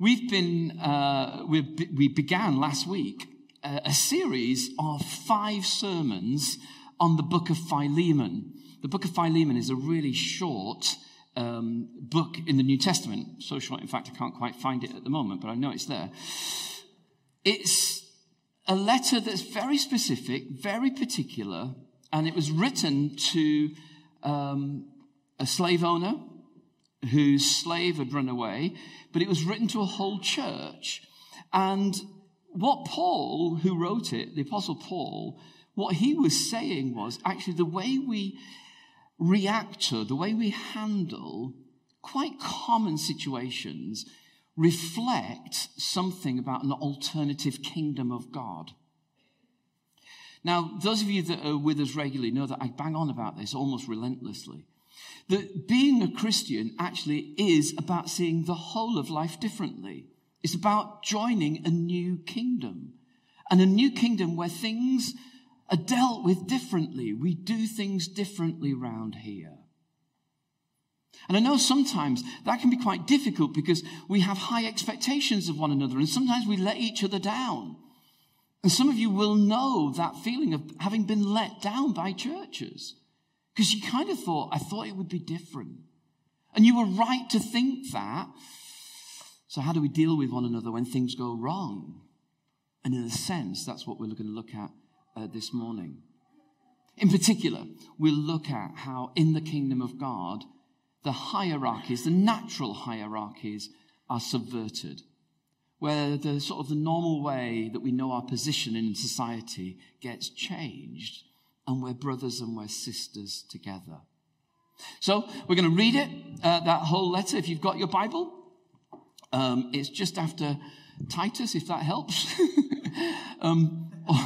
We've been, uh, we, we began last week a, a series of five sermons on the book of Philemon. The book of Philemon is a really short um, book in the New Testament. So short, in fact, I can't quite find it at the moment, but I know it's there. It's a letter that's very specific, very particular, and it was written to um, a slave owner whose slave had run away, but it was written to a whole church. And what Paul, who wrote it, the Apostle Paul, what he was saying was actually the way we react to, the way we handle quite common situations reflect something about an alternative kingdom of God. Now, those of you that are with us regularly know that I bang on about this almost relentlessly. That being a Christian actually is about seeing the whole of life differently. It's about joining a new kingdom. And a new kingdom where things are dealt with differently. We do things differently around here. And I know sometimes that can be quite difficult because we have high expectations of one another and sometimes we let each other down. And some of you will know that feeling of having been let down by churches because you kind of thought, I thought it would be different. And you were right to think that. So, how do we deal with one another when things go wrong? And in a sense, that's what we're going to look at uh, this morning. In particular, we'll look at how in the kingdom of God, the hierarchies, the natural hierarchies, are subverted. Where the sort of the normal way that we know our position in society gets changed, and we're brothers and we're sisters together. So we're going to read it, uh, that whole letter. If you've got your Bible, um, it's just after Titus, if that helps, um, or,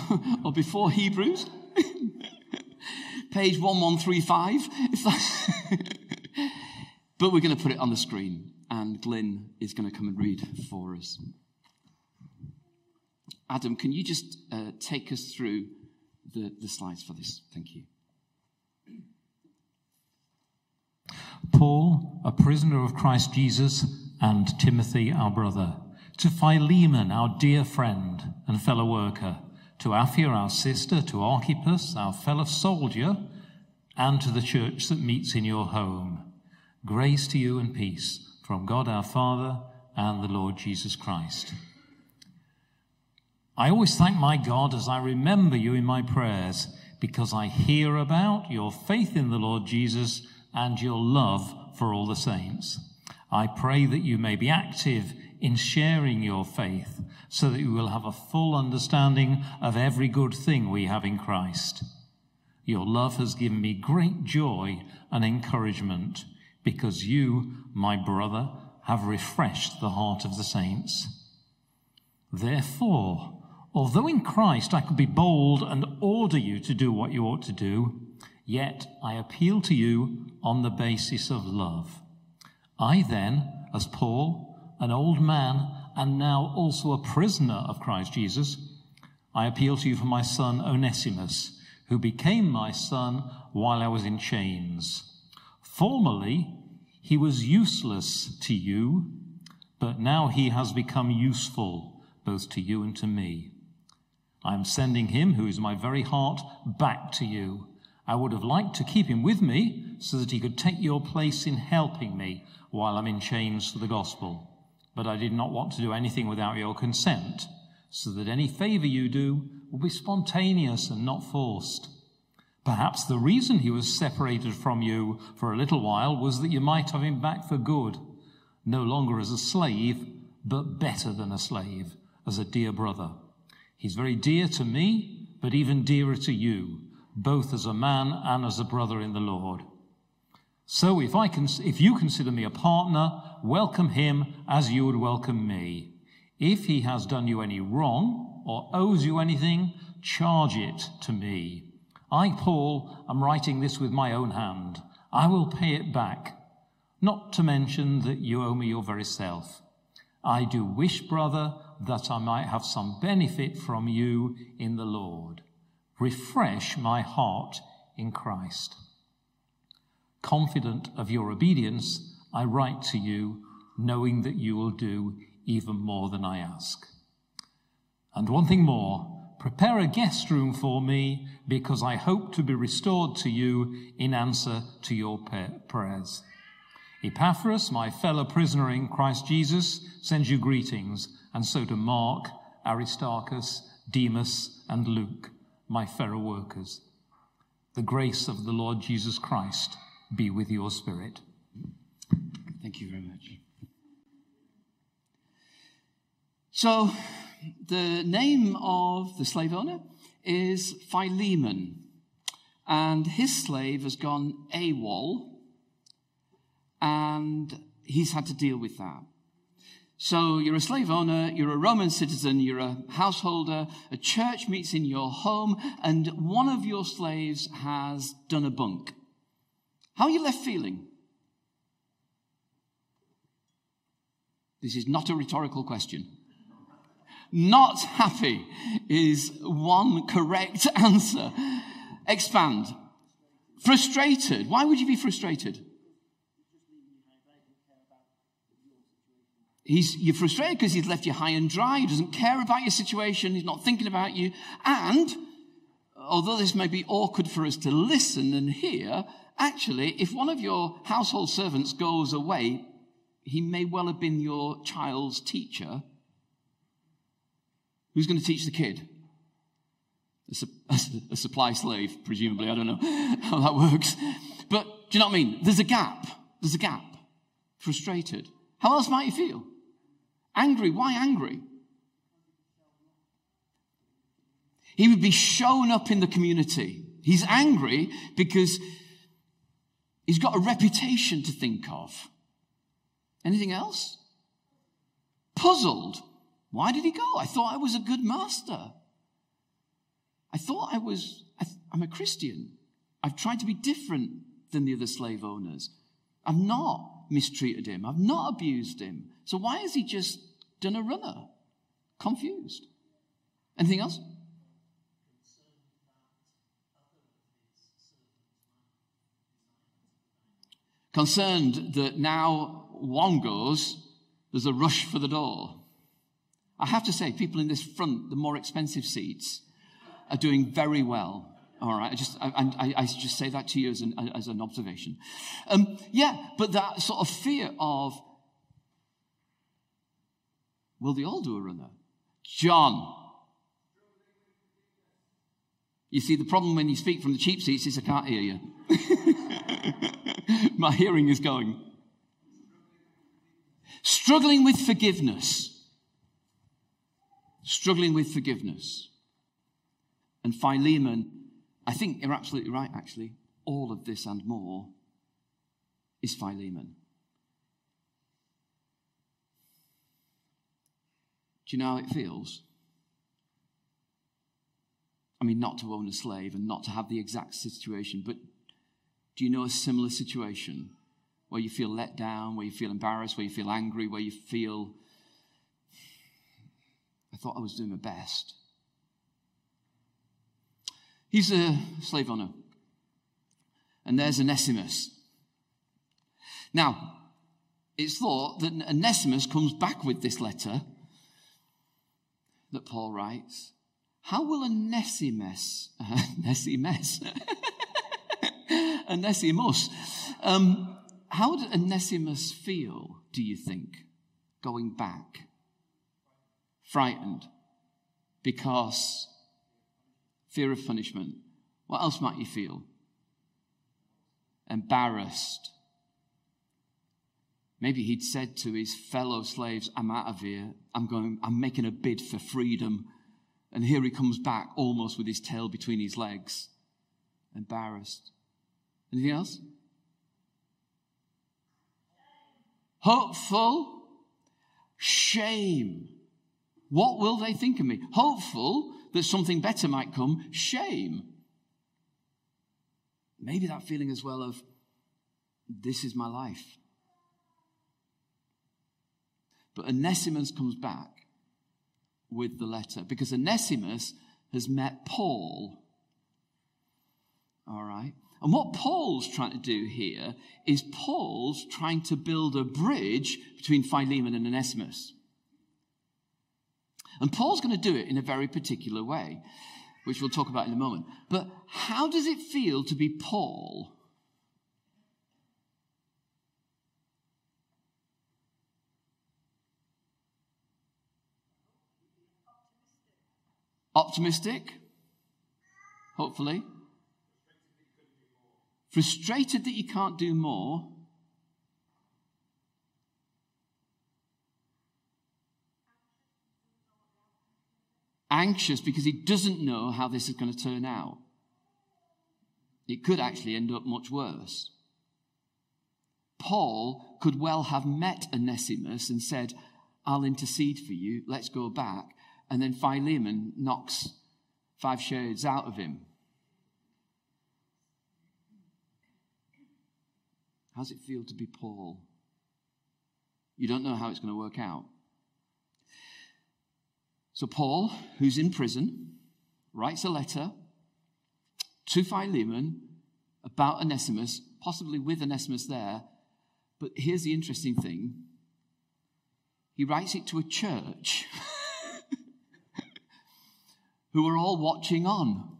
or, before Hebrews, page 1135. but we're going to put it on the screen, and Glyn is going to come and read for us. Adam, can you just uh, take us through the, the slides for this? Thank you. Paul, a prisoner of Christ Jesus and Timothy, our brother, to Philemon, our dear friend and fellow worker, to Apphia, our sister, to Archippus, our fellow soldier, and to the church that meets in your home. Grace to you and peace from God our Father and the Lord Jesus Christ. I always thank my God as I remember you in my prayers because I hear about your faith in the Lord Jesus and your love for all the saints. I pray that you may be active in sharing your faith so that you will have a full understanding of every good thing we have in Christ. Your love has given me great joy and encouragement because you, my brother, have refreshed the heart of the saints. Therefore, although in Christ I could be bold and order you to do what you ought to do, yet I appeal to you on the basis of love. I then, as Paul, an old man, and now also a prisoner of Christ Jesus, I appeal to you for my son Onesimus, who became my son while I was in chains. Formerly, he was useless to you, but now he has become useful both to you and to me. I am sending him, who is my very heart, back to you. I would have liked to keep him with me so that he could take your place in helping me while I'm in chains for the gospel. But I did not want to do anything without your consent, so that any favor you do will be spontaneous and not forced. Perhaps the reason he was separated from you for a little while was that you might have him back for good, no longer as a slave, but better than a slave, as a dear brother. He's very dear to me, but even dearer to you, both as a man and as a brother in the Lord. So if, I can, if you consider me a partner, welcome him as you would welcome me. If he has done you any wrong or owes you anything, charge it to me. I, Paul, am writing this with my own hand. I will pay it back. Not to mention that you owe me your very self. I do wish, brother, that I might have some benefit from you in the Lord. Refresh my heart in Christ. Confident of your obedience, I write to you, knowing that you will do even more than I ask. And one thing more prepare a guest room for me because I hope to be restored to you in answer to your prayers. Epaphras, my fellow prisoner in Christ Jesus, sends you greetings, and so do Mark, Aristarchus, Demas, and Luke, my fellow workers. The grace of the Lord Jesus Christ be with your spirit. Thank you very much. So, the name of the slave owner is Philemon, and his slave has gone AWOL, and he's had to deal with that. So you're a slave owner, you're a Roman citizen, you're a householder, a church meets in your home, and one of your slaves has done a bunk. How are you left feeling? This is not a rhetorical question. Not happy is one correct answer. Expand. Frustrated. Why would you be frustrated? He's, you're frustrated because he's left you high and dry. He doesn't care about your situation. He's not thinking about you. And although this may be awkward for us to listen and hear, actually, if one of your household servants goes away, he may well have been your child's teacher Who's going to teach the kid? A, su- a, supply slave, presumably. I don't know how that works. But do you know what I mean? There's a gap. There's a gap. Frustrated. How else might you feel? Angry. Why angry? He would be shown up in the community. He's angry because he's got a reputation to think of. Anything else? Puzzled. Why did he go? I thought I was a good master. I thought I was, I am a Christian. I've tried to be different than the other slave owners. I've not mistreated him. I've not abused him. So why has he just done a runner? Confused. Anything else? Concerned that now one goes, there's a rush for the door. I have to say, people in this front, the more expensive seats, are doing very well. All right, I just I, I, I just say that to you as an, as an observation. Um, yeah, but that sort of fear of will they all do a runner? John. You see, the problem when you speak from the cheap seats is I can't hear you. My hearing is going. Struggling with forgiveness struggling with forgiveness. And Philemon, I think you're absolutely right, actually. All of this and more is Philemon. Do you know how it feels? I mean, not to own a slave and not to have the exact situation, but do you know a similar situation where you feel let down, where you feel embarrassed, where you feel angry, where you feel I thought I was doing my best. He's a slave owner. And there's Onesimus. Now, it's thought that Onesimus comes back with this letter that Paul writes. How will Onesimus, uh, Onesimus, Onesimus, um, how would Onesimus feel, do you think, going back? frightened because fear of punishment. What else might you feel? Embarrassed. Maybe he'd said to his fellow slaves, I'm out of here. I'm going, I'm making a bid for freedom. And here he comes back almost with his tail between his legs. Embarrassed. Anything else? Hopeful. Shame. What will they think of me? Hopeful that something better might come, shame. Maybe that feeling as well of, this is my life. But Onesimus comes back with the letter because Onesimus has met Paul. All right? And what Paul's trying to do here is Paul's trying to build a bridge between Philemon and Onesimus. And Paul's going to do it in a very particular way, which we'll talk about in a moment. But how does it feel to be Paul? Optimistic, hopefully. Frustrated that you can't do more. Anxious because he doesn't know how this is going to turn out. It could actually end up much worse. Paul could well have met Onesimus and said, I'll intercede for you, let's go back. And then Philemon knocks five shades out of him. How's it feel to be Paul? You don't know how it's going to work out. So, Paul, who's in prison, writes a letter to Philemon about Onesimus, possibly with Onesimus there. But here's the interesting thing he writes it to a church who are all watching on.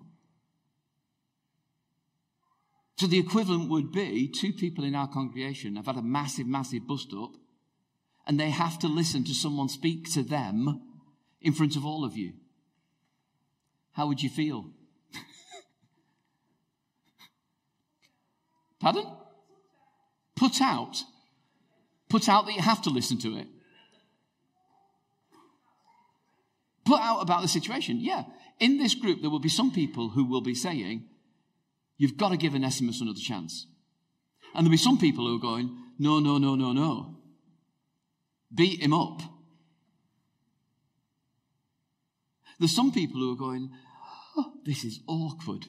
So the equivalent would be two people in our congregation have had a massive, massive bust up, and they have to listen to someone speak to them in front of all of you. How would you feel? Pardon? Put out. Put out that you have to listen to it. Put out about the situation. Yeah. In this group, there will be some people who will be saying, You've got to give Onesimus another chance. And there'll be some people who are going, no, no, no, no, no. Beat him up. There's some people who are going, oh, this is awkward.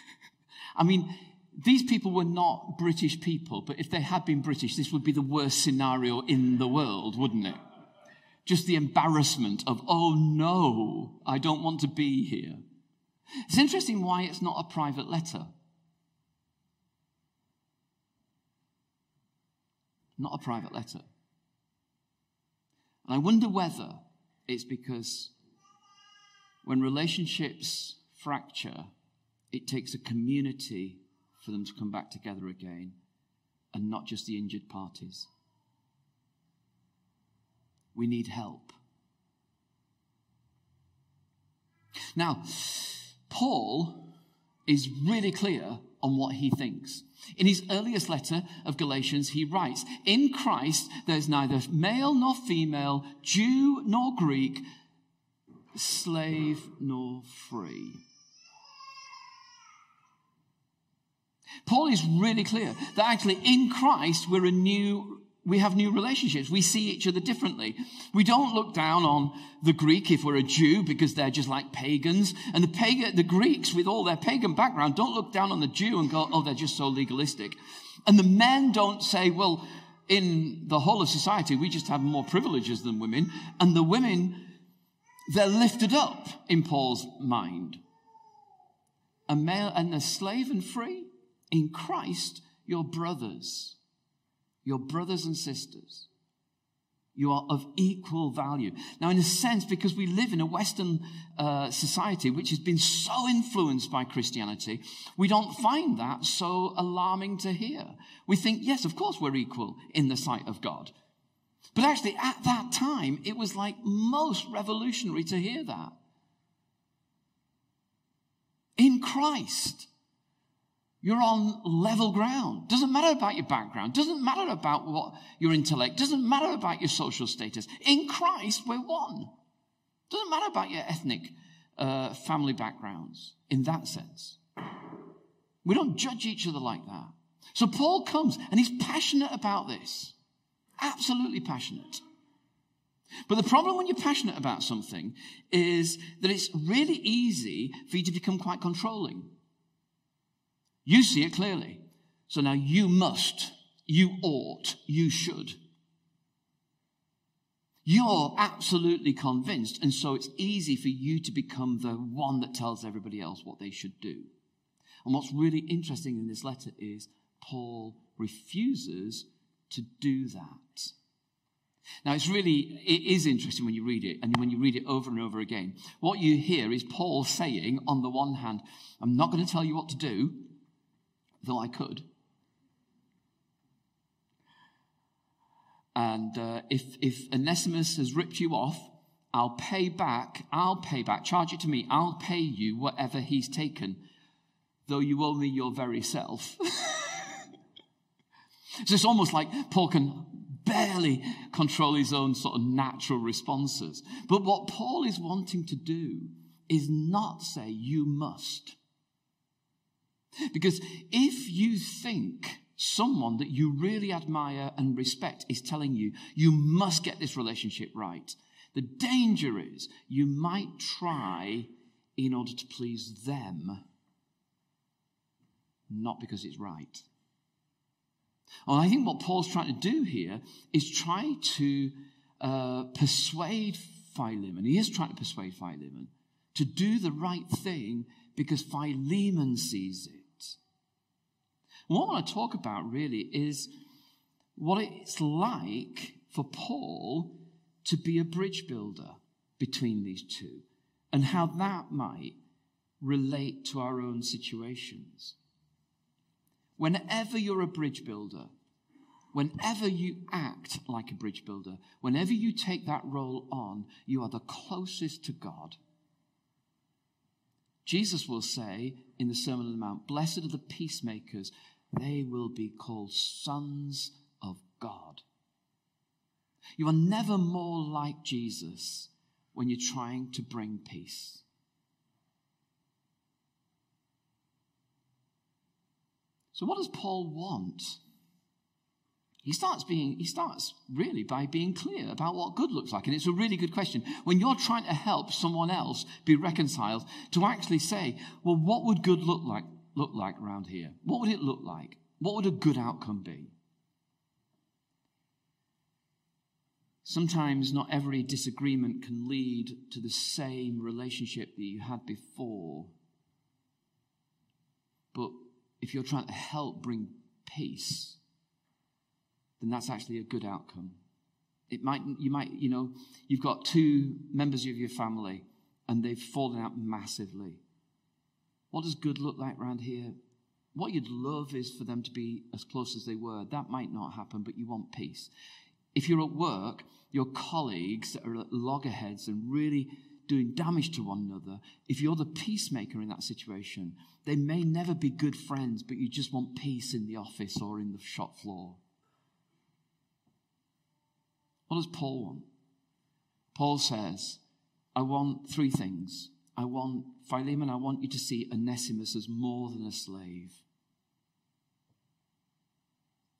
I mean, these people were not British people, but if they had been British, this would be the worst scenario in the world, wouldn't it? Just the embarrassment of, oh no, I don't want to be here. It's interesting why it's not a private letter. Not a private letter. And I wonder whether it's because when relationships fracture, it takes a community for them to come back together again and not just the injured parties. We need help. Now, Paul is really clear on what he thinks. In his earliest letter of Galatians, he writes, In Christ there's neither male nor female, Jew nor Greek, slave nor free. Paul is really clear that actually in Christ we're a new we have new relationships. We see each other differently. We don't look down on the Greek if we're a Jew because they're just like pagans. And the, pagan, the Greeks, with all their pagan background, don't look down on the Jew and go, oh, they're just so legalistic. And the men don't say, well, in the whole of society, we just have more privileges than women. And the women, they're lifted up in Paul's mind. A male and a slave and free in Christ, your brothers your brothers and sisters. You are of equal value. Now, in a sense, because we live in a Western uh, society which has been so influenced by Christianity, we don't find that so alarming to hear. We think, yes, of course, we're equal in the sight of God. But actually, at that time, it was like most revolutionary to hear that. In Christ, you're on level ground. Doesn't matter about your background. Doesn't matter about what your intellect. Doesn't matter about your social status. In Christ, we're one. Doesn't matter about your ethnic uh, family backgrounds in that sense. We don't judge each other like that. So Paul comes and he's passionate about this. Absolutely passionate. But the problem when you're passionate about something is that it's really easy for you to become quite controlling. You see it clearly. So now you must, you ought, you should. You're absolutely convinced, and so it's easy for you to become the one that tells everybody else what they should do. And what's really interesting in this letter is Paul refuses to do that. Now, it's really, it is interesting when you read it, and when you read it over and over again. What you hear is Paul saying, on the one hand, I'm not going to tell you what to do, though I could. And uh, if, if Onesimus has ripped you off, I'll pay back, I'll pay back, charge it to me, I'll pay you whatever he's taken, though you owe me your very self. so it's almost like Paul can barely control his own sort of natural responses. But what Paul is wanting to do is not say, you must. Because if you think someone that you really admire and respect is telling you, you must get this relationship right, the danger is you might try in order to please them, not because it's right. And I think what Paul's trying to do here is try to uh, persuade Philemon. He is trying to persuade Philemon to do the right thing because Philemon sees it. What I want to talk about really is what it's like for Paul to be a bridge builder between these two and how that might relate to our own situations. Whenever you're a bridge builder, whenever you act like a bridge builder, whenever you take that role on, you are the closest to God. Jesus will say in the Sermon on the Mount, Blessed are the peacemakers, they will be called sons of God. You are never more like Jesus when you're trying to bring peace. So, what does Paul want? He starts being, he starts really by being clear about what good looks like. And it's a really good question. When you're trying to help someone else be reconciled, to actually say, well, what would good look like, look like around here? What would it look like? What would a good outcome be? Sometimes not every disagreement can lead to the same relationship that you had before. But if you're trying to help bring peace, then that's actually a good outcome. It might, you might, you know, you've got two members of your family and they've fallen out massively. What does good look like around here? What you'd love is for them to be as close as they were. That might not happen, but you want peace. If you're at work, your colleagues that are loggerheads and really doing damage to one another, if you're the peacemaker in that situation, they may never be good friends, but you just want peace in the office or in the shop floor. What does Paul want? Paul says, I want three things. I want, Philemon, I want you to see Onesimus as more than a slave.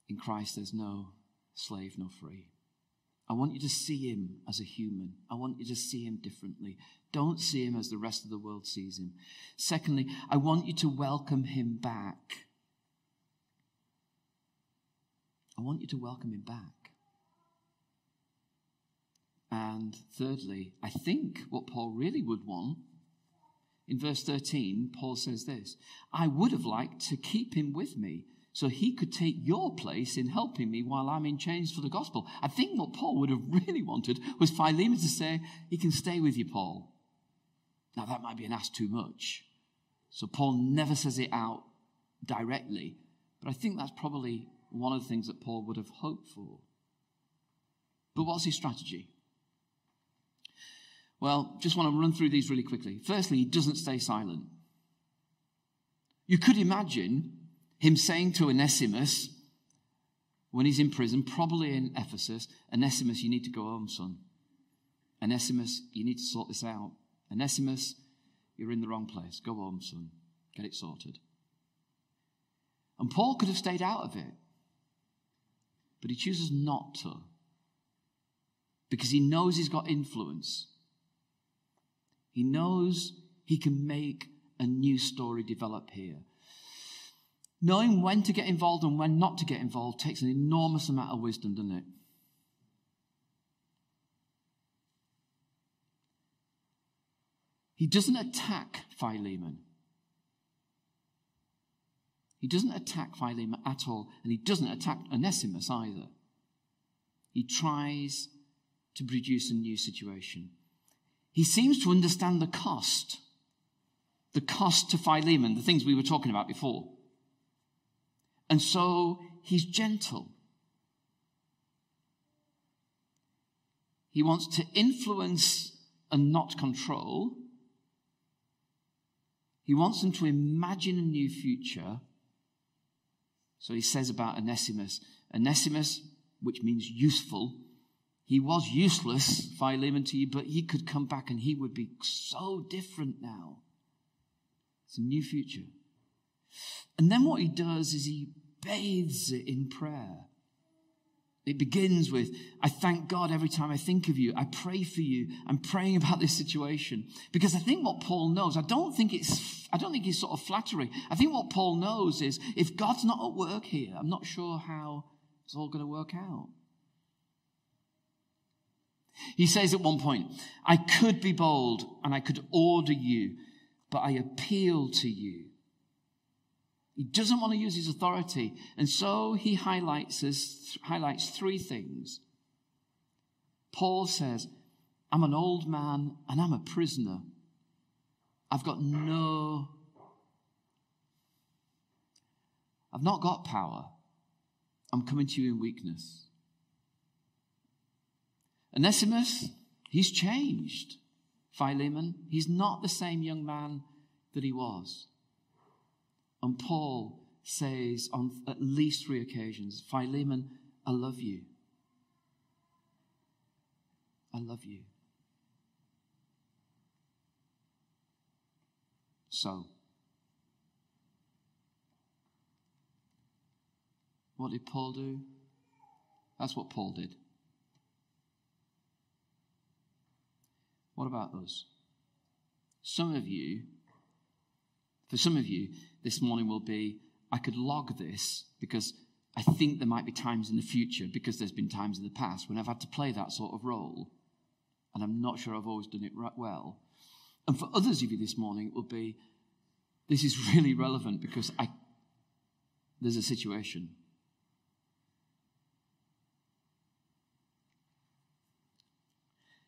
In Christ, there's no slave nor free. I want you to see him as a human. I want you to see him differently. Don't see him as the rest of the world sees him. Secondly, I want you to welcome him back. I want you to welcome him back. And thirdly, I think what Paul really would want, in verse 13, Paul says this I would have liked to keep him with me so he could take your place in helping me while I'm in chains for the gospel. I think what Paul would have really wanted was Philemon to say, He can stay with you, Paul. Now, that might be an ask too much. So Paul never says it out directly, but I think that's probably one of the things that Paul would have hoped for. But what's his strategy? Well, just want to run through these really quickly. Firstly, he doesn't stay silent. You could imagine him saying to Onesimus, when he's in prison, probably in Ephesus, Onesimus, you need to go home, son. Onesimus, you need to sort this out. Onesimus, you're in the wrong place. Go home, son. Get it sorted. And Paul could have stayed out of it, but he chooses not to because he knows he's got influence. He knows he can make a new story develop here. Knowing when to get involved and when not to get involved takes an enormous amount of wisdom, doesn't it? He doesn't attack Philemon. He doesn't attack Philemon at all, and he doesn't attack Onesimus either. He tries to produce a new situation. He seems to understand the cost, the cost to Philemon, the things we were talking about before. And so he's gentle. He wants to influence and not control. He wants them to imagine a new future. So he says about Onesimus Onesimus, which means useful, he was useless, Philemon, to you, but he could come back and he would be so different now. It's a new future. And then what he does is he bathes it in prayer. It begins with, I thank God every time I think of you. I pray for you. I'm praying about this situation. Because I think what Paul knows, I don't think it's, I don't think it's sort of flattery. I think what Paul knows is, if God's not at work here, I'm not sure how it's all going to work out. He says at one point, I could be bold and I could order you, but I appeal to you. He doesn't want to use his authority. And so he highlights, this, highlights three things. Paul says, I'm an old man and I'm a prisoner. I've got no, I've not got power. I'm coming to you in weakness. Onesimus, he's changed. Philemon, he's not the same young man that he was. And Paul says on at least three occasions, Philemon, I love you. I love you. So, what did Paul do? That's what Paul did. What about us? Some of you, for some of you, this morning will be I could log this because I think there might be times in the future, because there's been times in the past when I've had to play that sort of role, and I'm not sure I've always done it right well. And for others of you this morning, it will be this is really relevant because I, there's a situation.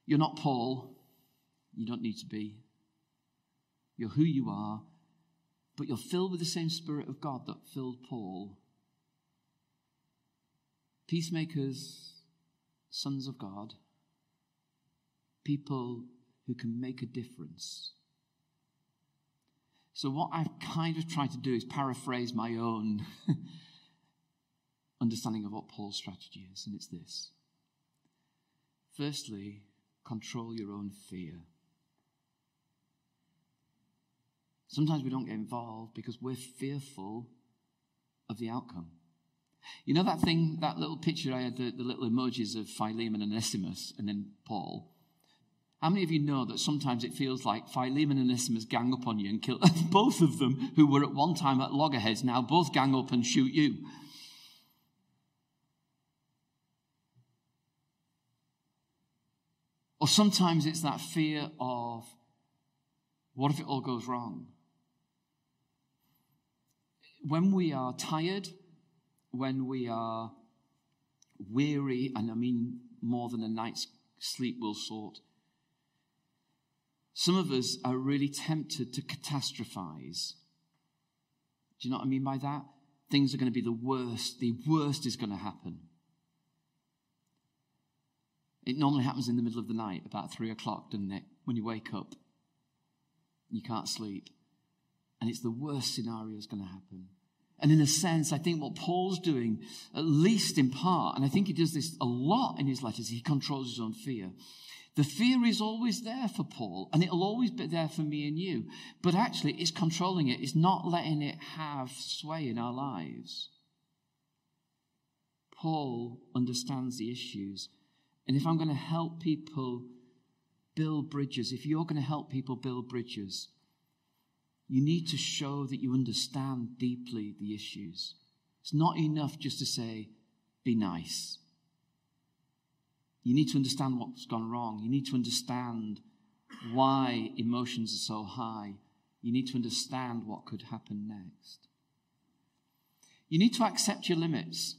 You're not Paul. You don't need to be. You're who you are, but you're filled with the same Spirit of God that filled Paul. Peacemakers, sons of God, people who can make a difference. So, what I've kind of tried to do is paraphrase my own understanding of what Paul's strategy is, and it's this. Firstly, control your own fear. Sometimes we don't get involved because we're fearful of the outcome. You know that thing, that little picture I had, the, the little emojis of Philemon and Onesimus and then Paul? How many of you know that sometimes it feels like Philemon and Onesimus gang up on you and kill both of them, who were at one time at loggerheads, now both gang up and shoot you? Or sometimes it's that fear of what if it all goes wrong? When we are tired, when we are weary, and I mean more than a night's sleep will sort, some of us are really tempted to catastrophize. Do you know what I mean by that? Things are going to be the worst. The worst is going to happen. It normally happens in the middle of the night, about three o'clock, doesn't it? When you wake up, you can't sleep. And it's the worst scenario is going to happen. And in a sense, I think what Paul's doing, at least in part, and I think he does this a lot in his letters, he controls his own fear. The fear is always there for Paul, and it'll always be there for me and you. But actually, it's controlling it, it's not letting it have sway in our lives. Paul understands the issues. And if I'm going to help people build bridges, if you're going to help people build bridges, you need to show that you understand deeply the issues. It's not enough just to say, be nice. You need to understand what's gone wrong. You need to understand why emotions are so high. You need to understand what could happen next. You need to accept your limits.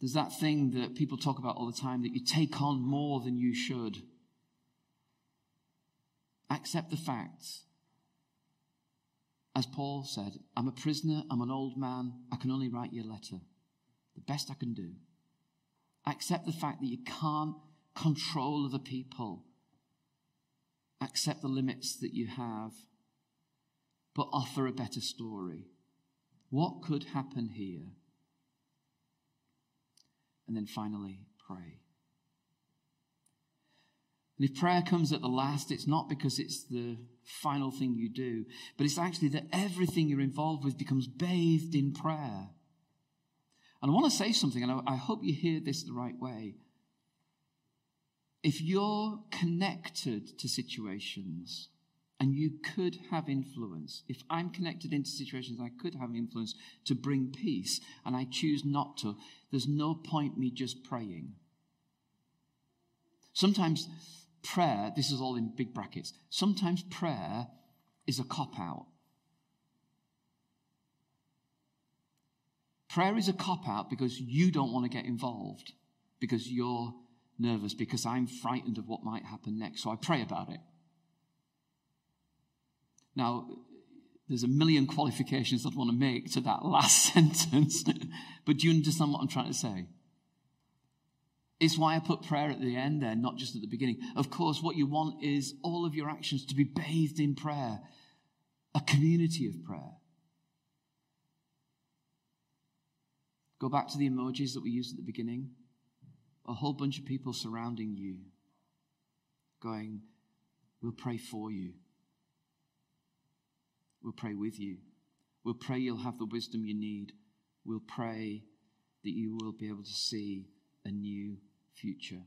There's that thing that people talk about all the time that you take on more than you should. Accept the facts. As Paul said, I'm a prisoner, I'm an old man, I can only write you a letter. The best I can do. Accept the fact that you can't control other people. Accept the limits that you have, but offer a better story. What could happen here? And then finally, pray. And if prayer comes at the last, it's not because it's the final thing you do, but it's actually that everything you're involved with becomes bathed in prayer. And I want to say something, and I, hope you hear this the right way. If you're connected to situations and you could have influence, if I'm connected into situations I could have influence to bring peace and I choose not to, there's no point me just praying. Sometimes prayer, this is all in big brackets, sometimes prayer is a cop out. Prayer is a cop out because you don't want to get involved, because you're nervous, because I'm frightened of what might happen next. So I pray about it. Now, there's a million qualifications I'd want to make to that last sentence, but do you understand what I'm trying to say? It's why I put prayer at the end there, not just at the beginning. Of course, what you want is all of your actions to be bathed in prayer, a community of prayer. Go back to the emojis that we used at the beginning. A whole bunch of people surrounding you, going, We'll pray for you. We'll pray with you. We'll pray you'll have the wisdom you need. We'll pray that you will be able to see a new future.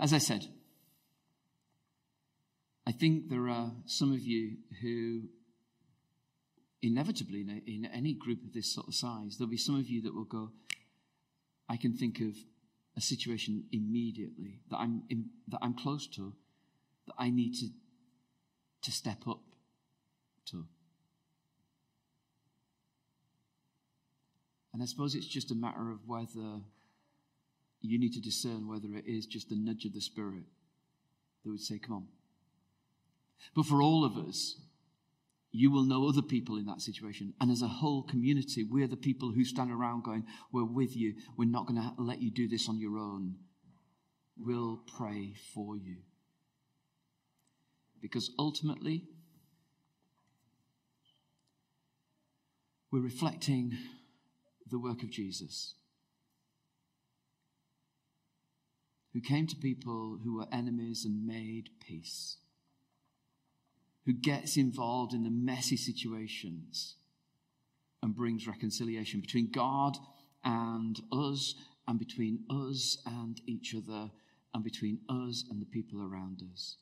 As I said, I think there are some of you who, inevitably, in, any group of this sort of size, there'll be some of you that will go, I can think of a situation immediately that I'm, in, that I'm close to, that I need to, to step up to. And I suppose it's just a matter of whether you need to discern whether it is just a nudge of the Spirit that would say, Come on, but for all of us, you will know other people in that situation. And as a whole community, we're the people who stand around going, We're with you. We're not going to let you do this on your own. We'll pray for you. Because ultimately, we're reflecting the work of Jesus, who came to people who were enemies and made peace who gets involved in the messy situations and brings reconciliation between God and us, and between us and each other, and between us and the people around us.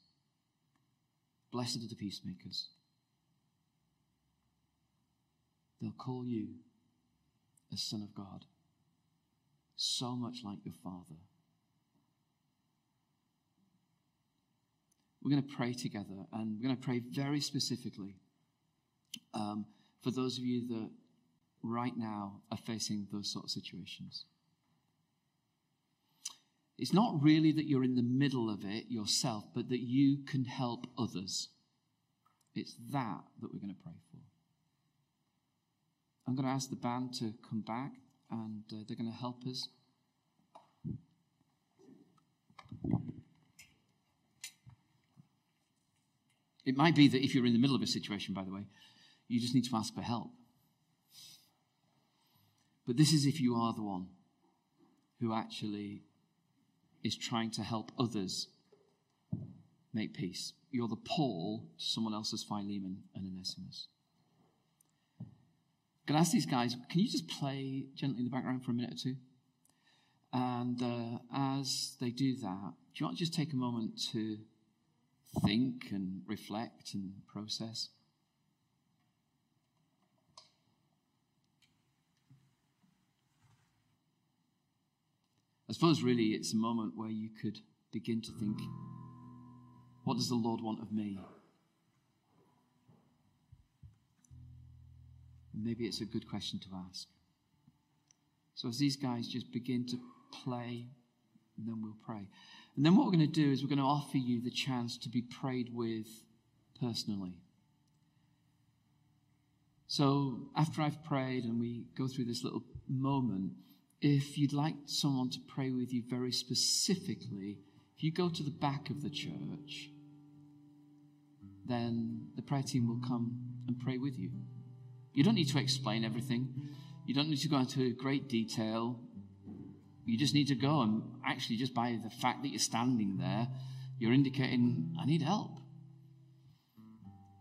Blessed are the peacemakers. They'll call you a son of God, so much like your Father. We're going to pray together, and we're going to pray very specifically um, for those of you that right now are facing those sort of situations. It's not really that you're in the middle of it yourself, but that you can help others. It's that that we're going to pray for. I'm going to ask the band to come back, and uh, they're going to help us. It might be that if you're in the middle of a situation, by the way, you just need to ask for help. But this is if you are the one who actually is trying to help others make peace. You're the Paul to someone else's Philemon and Onesimus. Can I ask these guys, can you just play gently in the background for a minute or two? And uh, as they do that, do you want to just take a moment to think and reflect and process. I suppose really it's a moment where you could begin to think, what does the Lord want of me? Maybe it's a good question to ask. So as these guys just begin to play, and then we'll pray. And then what we're going to do is we're going to offer you the chance to be prayed with personally. So after I've prayed and we go through this little moment, if you'd like someone to pray with you very specifically, if you go to the back of the church, then the prayer team will come and pray with you. You don't need to explain everything. You don't need to go into great detail. You just need to go and actually, just by the fact that you're standing there, you're indicating, I need help.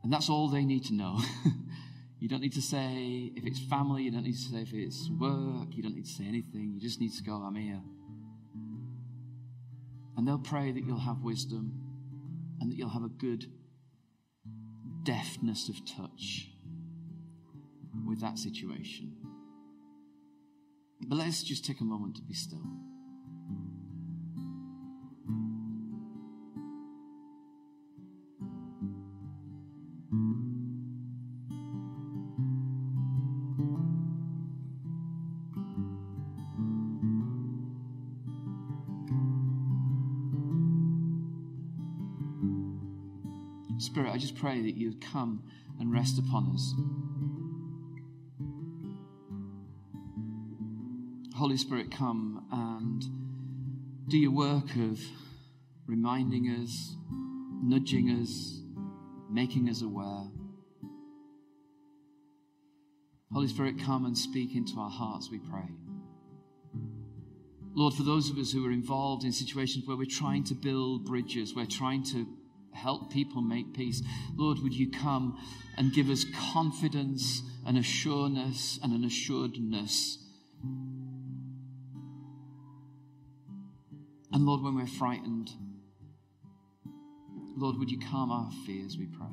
And that's all they need to know. you don't need to say if it's family, you don't need to say if it's work, you don't need to say anything. You just need to go, I'm here. And they'll pray that you'll have wisdom and that you'll have a good deftness of touch with that situation. But let's just take a moment to be still. Spirit, I just pray that you'd come and rest upon us. Holy Spirit, come and do your work of reminding us, nudging us, making us aware. Holy Spirit, come and speak into our hearts, we pray. Lord, for those of us who are involved in situations where we're trying to build bridges, we're trying to help people make peace, Lord, would you come and give us confidence and assuredness and an assuredness And Lord, when we're frightened, Lord, would you calm our fears, we pray.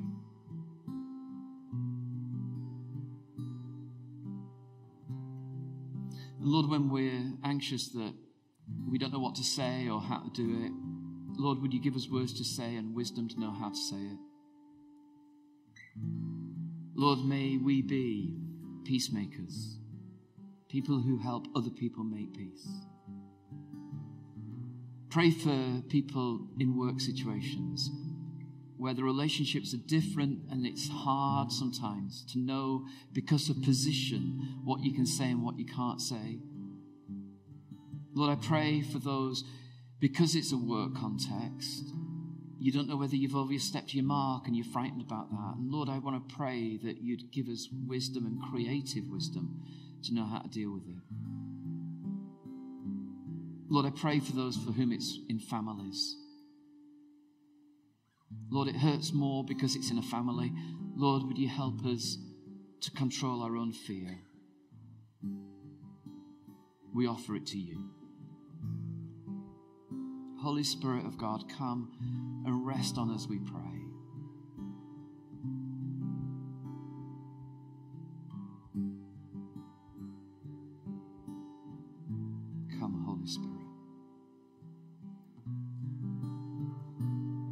And Lord, when we're anxious that we don't know what to say or how to do it, Lord, would you give us words to say and wisdom to know how to say it? Lord, may we be peacemakers, people who help other people make peace. Pray for people in work situations where the relationships are different and it's hard sometimes to know because of position what you can say and what you can't say. Lord, I pray for those because it's a work context. You don't know whether you've overstepped your mark and you're frightened about that. And Lord, I want to pray that you'd give us wisdom and creative wisdom to know how to deal with it. Lord, I pray for those for whom it's in families. Lord, it hurts more because it's in a family. Lord, would you help us to control our own fear? We offer it to you. Holy Spirit of God, come and rest on us, we pray.